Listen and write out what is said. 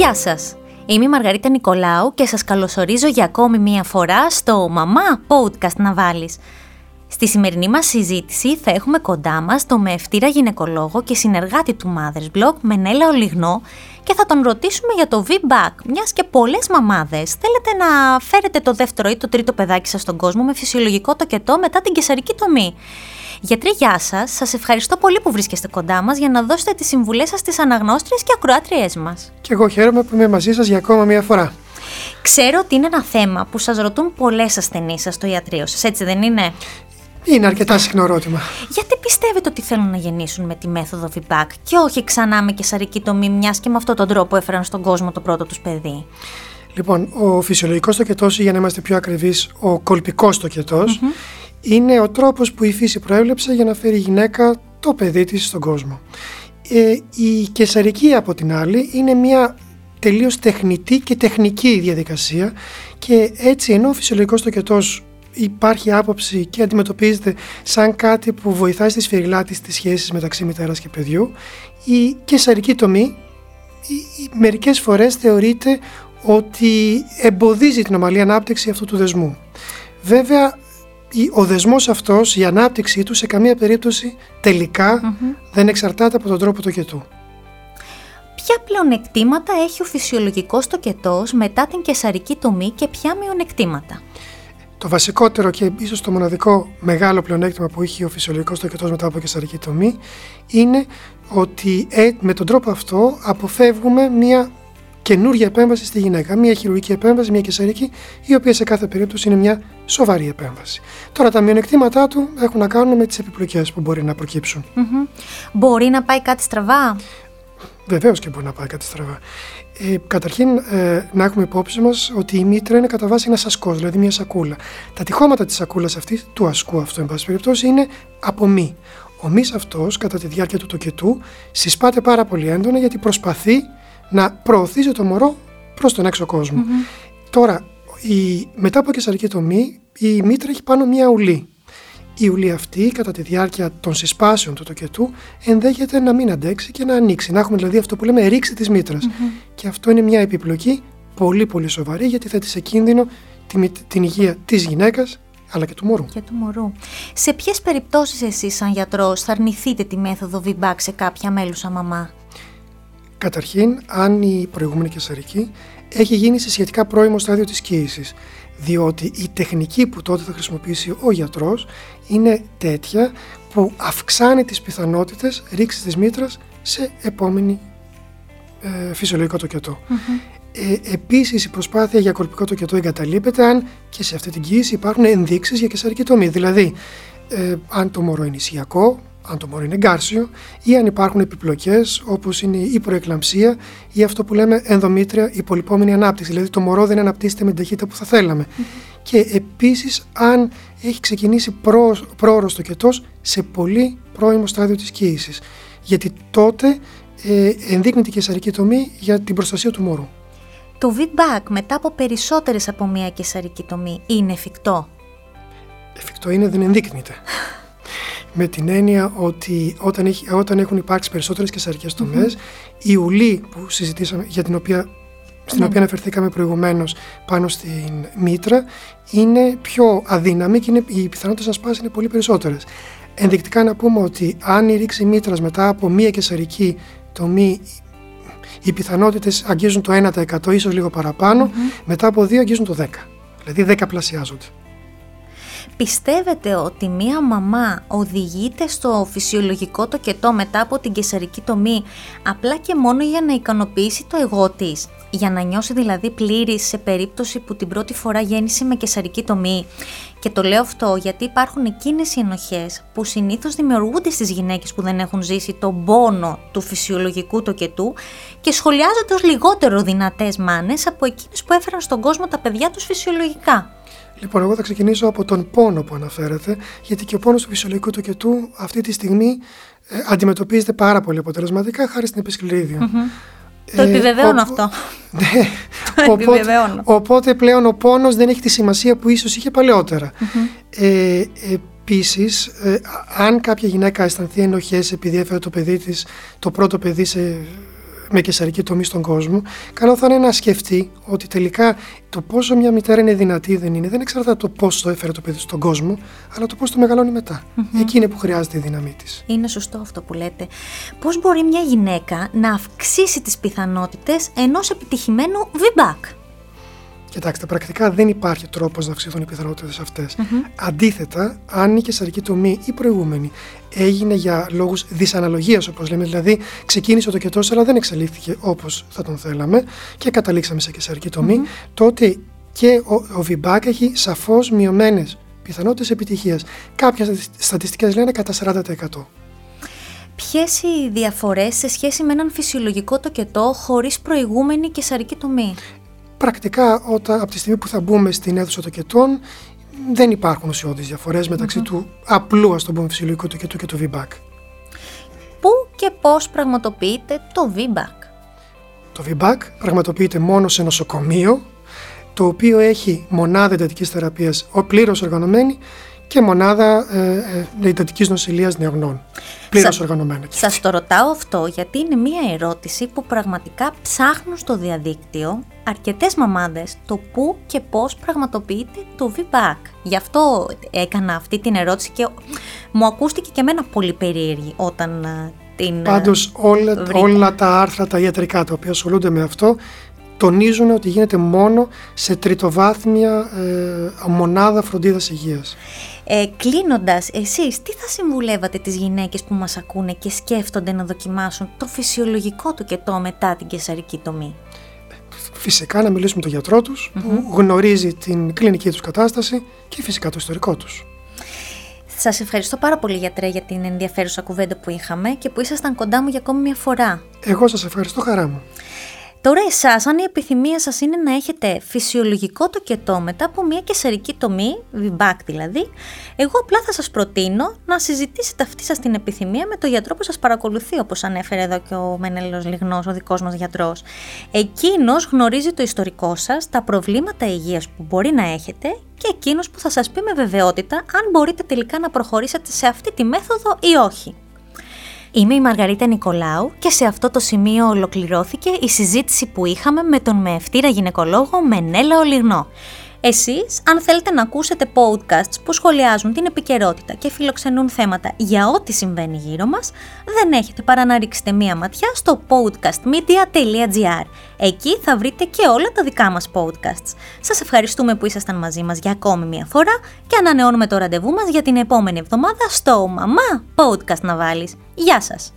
Γεια σας! Είμαι η Μαργαρίτα Νικολάου και σας καλωσορίζω για ακόμη μία φορά στο «Μαμά Podcast να βάλεις». Στη σημερινή μας συζήτηση θα έχουμε κοντά μας το μεευτήρα γυναικολόγο και συνεργάτη του Mothers Blog Μενέλα Ολιγνό και θα τον ρωτήσουμε για το V-Back, μιας και πολλές μαμάδες θέλετε να φέρετε το δεύτερο ή το τρίτο παιδάκι σας στον κόσμο με φυσιολογικό τοκετό μετά την κεσαρική τομή; Γιατροί, γεια σας. Σας ευχαριστώ πολύ που βρίσκεστε κοντά μας για να δώσετε τις συμβουλές σας στις αναγνώστριες και ακροάτριές μας. Και εγώ χαίρομαι που είμαι μαζί σας για ακόμα μία φορά. Ξέρω ότι είναι ένα θέμα που σας ρωτούν πολλές ασθενείς σας στο ιατρείο σας, έτσι δεν είναι; Είναι αρκετά συχνό ερώτημα. Γιατί πιστεύετε ότι θέλουν να γεννήσουν με τη μέθοδο VBAC και όχι ξανά με κεσαρική τομή, μιας και με αυτόν τον τρόπο έφεραν στον κόσμο το πρώτο τους παιδί; Λοιπόν, ο φυσιολογικός τοκετός, για να είμαστε πιο ακριβείς, ο κολπικός τοκετός, είναι ο τρόπος που η φύση προέβλεψε για να φέρει η γυναίκα το παιδί της στον κόσμο. Ε, η κεσαρική από την άλλη είναι μια τελείως τεχνητή και τεχνική διαδικασία και έτσι ενώ ο φυσιολογικός τοκετός υπάρχει άποψη και αντιμετωπίζεται σαν κάτι που βοηθάει στη σφυριλάτη στις σχέσεις μεταξύ μητέρας και παιδιού η κεσαρική τομή μερικές φορές θεωρείται ότι εμποδίζει την ομαλή ανάπτυξη αυτού του δεσμού. Βέβαια ο δεσμός αυτός, η ανάπτυξή του σε καμία περίπτωση δεν εξαρτάται από τον τρόπο τοκετού. Ποια πλεονεκτήματα έχει ο φυσιολογικός τοκετός μετά την κεσαρική τομή και ποια μειονεκτήματα; Το βασικότερο και ίσως το μοναδικό μεγάλο πλεονέκτημα που έχει ο φυσιολογικός τοκετός μετά από κεσαρική τομή είναι ότι ε, με τον τρόπο αυτό αποφεύγουμε μια καινούργια επέμβαση στη γυναίκα. Μια χειρουργική επέμβαση, μια κεσαρική, η οποία σε κάθε περίπτωση είναι μια σοβαρή επέμβαση. Τώρα, τα μειονεκτήματά του έχουν να κάνουν με τις επιπλοκές που μπορεί να προκύψουν. Μπορεί να πάει κάτι στραβά; Βεβαίως και μπορεί να πάει κάτι στραβά. Ε, καταρχήν, ε, να έχουμε υπόψη μας ότι η μήτρα είναι κατά βάση ένας ασκός, δηλαδή μια σακούλα. Τα τυχώματα της σακούλας αυτής, του ασκού αυτού, εν πάση περιπτώσει, είναι από μη. Ο μης αυτός, κατά τη διάρκεια του τοκετού, συσπάται πάρα πολύ έντονα γιατί προσπαθεί να προωθήσει το μωρό προς τον έξω Τώρα, η, μετά από κεσαρική τομή, η μήτρα έχει πάνω μία ουλή. Η ουλή αυτή, κατά τη διάρκεια των συσπάσεων του τοκετού, ενδέχεται να μην αντέξει και να ανοίξει. Να έχουμε δηλαδή αυτό που λέμε ρήξη της μητρα Και αυτό είναι μια επιπλοκή πολύ πολύ σοβαρή, γιατί θέτει σε κίνδυνο την, την υγεία της γυναίκας αλλά και του μωρού. Και του μωρού. Σε ποιες περιπτώσεις εσείς, σαν γιατρός, θα αρνηθείτε τη μέθοδο VBAC σε κάποια μέλουσα μαμά; Καταρχήν, αν η προηγούμενη κεσαρική έχει γίνει σε σχετικά πρώιμο στάδιο της κοίησης, διότι η τεχνική που τότε θα χρησιμοποιήσει ο γιατρός είναι τέτοια που αυξάνει τις πιθανότητες ρήξης της μήτρας σε επόμενη ε, φυσιολογικό τοκετό. Mm-hmm. Ε, επίσης η προσπάθεια για κολπικό τοκετό εγκαταλείπεται αν και σε αυτή την κοίηση υπάρχουν ενδείξεις για κεσαρική τομή. Δηλαδή, ε, αν το μωρό είναι ισιακό, αν το μωρό είναι εγκάρσιο ή αν υπάρχουν επιπλοκές όπως είναι η προεκλαμψία ή αυτό που λέμε ενδομήτρια υπολοιπόμενη ανάπτυξη, δηλαδή το μωρό δεν αναπτύσσεται με την ταχύτητα που θα θελαμε Και επίσης αν έχει ξεκινήσει πρόωρος το κετός σε πολύ πρώιμο στάδιο της κοίησης, γιατί τότε ε, ενδείκνει την κεσαρική τομή για την προστασία του μωρού. Το feedback μετά από περισσότερες από μία κεσαρική τομή είναι εφικτό; Εφικτό είναι, δεν ενδείκνυται. Με την έννοια ότι όταν, έχει, όταν έχουν υπάρξει περισσότερες κεσαρικές τομές, mm-hmm. η ουλή που συζητήσαμε, για την οποία, στην ναι. οποία αναφερθήκαμε προηγουμένως πάνω στην μήτρα, είναι πιο αδύναμη και είναι, οι πιθανότητες να σπάσει είναι πολύ περισσότερες. Ενδεικτικά να πούμε ότι αν η ρήξη μήτρας μετά από μία κεσαρική τομή οι πιθανότητες αγγίζουν το 1% ίσως λίγο μετά από δύο αγγίζουν το 10%. Δηλαδή 10 πλασιάζονται. Πιστεύετε ότι μία μαμά οδηγείται στο φυσιολογικό το κετό μετά από την κεσαρική τομή απλά και μόνο για να ικανοποιήσει το εγώ της, για να νιώσει δηλαδή πλήρης σε περίπτωση που την πρώτη φορά γέννησε με κεσαρική τομή. Και το λέω αυτό γιατί υπάρχουν εκείνες οι ενοχές που συνήθως δημιουργούνται στις γυναίκες που δεν έχουν ζήσει τον πόνο του φυσιολογικού τοκετού και σχολιάζονται ως λιγότερο δυνατές μάνες από εκείνες που έφεραν στον κόσμο τα παιδιά τους φυσιολογικά. Λοιπόν, εγώ θα ξεκινήσω από τον πόνο που αναφέρεται, γιατί και ο πόνος του φυσιολογικού του κετού αυτή τη στιγμή ε, αντιμετωπίζεται πάρα πολύ αποτελεσματικά χάρη στην επισκληρίδιο. Mm-hmm. Το επιβεβαιώνω αυτό. Ναι, το οπότε, οπότε πλέον ο πόνος δεν έχει τη σημασία που ίσως είχε παλαιότερα. Ε, επίσης, ε, αν κάποια γυναίκα αισθανθεί ενοχές επειδή έφερε το παιδί της, το πρώτο παιδί σε με κεσαρική τομή στον κόσμο, καλό θα είναι να σκεφτεί ότι τελικά το πόσο μια μητέρα είναι δυνατή δεν είναι, δεν εξαρτάται το πώς το έφερε το παιδί στον κόσμο, αλλά το πώς το μεγαλώνει μετά. Εκεί είναι που χρειάζεται η δύναμή της. Είναι σωστό αυτό που λέτε. Πώς μπορεί μια γυναίκα να αυξήσει τις πιθανότητες ενός επιτυχημένου V-back. Κοιτάξτε, πρακτικά δεν υπάρχει τρόπος να αυξηθούν οι πιθανότητες αυτές. Αντίθετα, αν η κεσαρική τομή ή προηγούμενη έγινε για λόγους δυσαναλογίας, όπως λέμε, δηλαδή ξεκίνησε το κετός, αλλά δεν εξελίχθηκε όπως θα τον θέλαμε και καταλήξαμε σε κεσαρική τότε και ο, ο VBAC έχει σαφώς μειωμένες πιθανότητες επιτυχίας. Κάποιες στατιστικές λένε κατά 40%. Ποιες οι διαφορές σε σχέση με έναν φυσιολογικό τοκετό χωρίς προηγούμενη κεσαρική τομή πρακτικά όταν, από τη στιγμή που θα μπούμε στην αίθουσα τοκετών δεν υπάρχουν ουσιώδεις διαφορές του απλού ας το πούμε φυσιολογικού τοκετού και του V-back. Πού και πώς πραγματοποιείται το V-back? Το V-back πραγματοποιείται μόνο σε νοσοκομείο το οποίο έχει μονάδα εντατικής θεραπείας πλήρως οργανωμένη και μονάδα ε, ε, εντατικής νοσηλείας νεογνών. Πλήρως Σα, οργανωμένα. Σας το ρωτάω αυτό γιατί είναι μία ερώτηση που πραγματικά ψάχνουν στο διαδίκτυο αρκετές μαμάδες το πού και πώς πραγματοποιείται το V-Back. Γι' αυτό έκανα αυτή την ερώτηση και μου ακούστηκε και εμένα πολύ περίεργη όταν ε, την ε, Πάντως όλα, όλα τα άρθρα τα ιατρικά τα οποία ασχολούνται με αυτό τονίζουν ότι γίνεται μόνο σε τριτοβάθμια ε, μονάδα φροντίδας υγείας. Ε, Κλείνοντας, εσείς τι θα συμβουλεύατε τις γυναίκες που μας ακούνε και σκέφτονται να δοκιμάσουν το φυσιολογικό του κετό μετά την κεσαρική τομή; Φυσικά να μιλήσουμε με τον γιατρό τους που γνωρίζει την κλινική τους κατάσταση και φυσικά το ιστορικό τους. Σας ευχαριστώ πάρα πολύ γιατρέ για την ενδιαφέρουσα κουβέντα που είχαμε και που ήσασταν κοντά μου για ακόμη μια φορά. Εγώ σας ευχαριστώ χαρά μου. Τώρα εσάς, αν η επιθυμία σας είναι να έχετε φυσιολογικό τοκετό μετά από μια κεσαρική τομή, VBAC δηλαδή, εγώ απλά θα σας προτείνω να συζητήσετε αυτή σας την επιθυμία με τον γιατρό που σας παρακολουθεί, όπως ανέφερε εδώ και ο Μενέλος Λιγνός, ο δικός μας γιατρός. Εκείνος γνωρίζει το ιστορικό σας, τα προβλήματα υγείας που μπορεί να έχετε και εκείνος που θα σας πει με βεβαιότητα αν μπορείτε τελικά να προχωρήσετε σε αυτή τη μέθοδο ή όχι. Είμαι η Μαργαρίτα Νικολάου και σε αυτό το σημείο ολοκληρώθηκε η συζήτηση που είχαμε με τον μεευτήρα γυναικολόγο Μενέλα Ολυρνό. Εσείς, αν θέλετε να ακούσετε podcasts που σχολιάζουν την επικαιρότητα και φιλοξενούν θέματα για ό,τι συμβαίνει γύρω μας, δεν έχετε παρά να ρίξετε μία ματιά στο podcastmedia.gr. Εκεί θα βρείτε και όλα τα δικά μας podcasts. Σας ευχαριστούμε που ήσασταν μαζί μας για ακόμη μία φορά και ανανεώνουμε το ραντεβού μας για την επόμενη εβδομάδα στο «Μαμά Podcast να βάλεις». Γεια σας!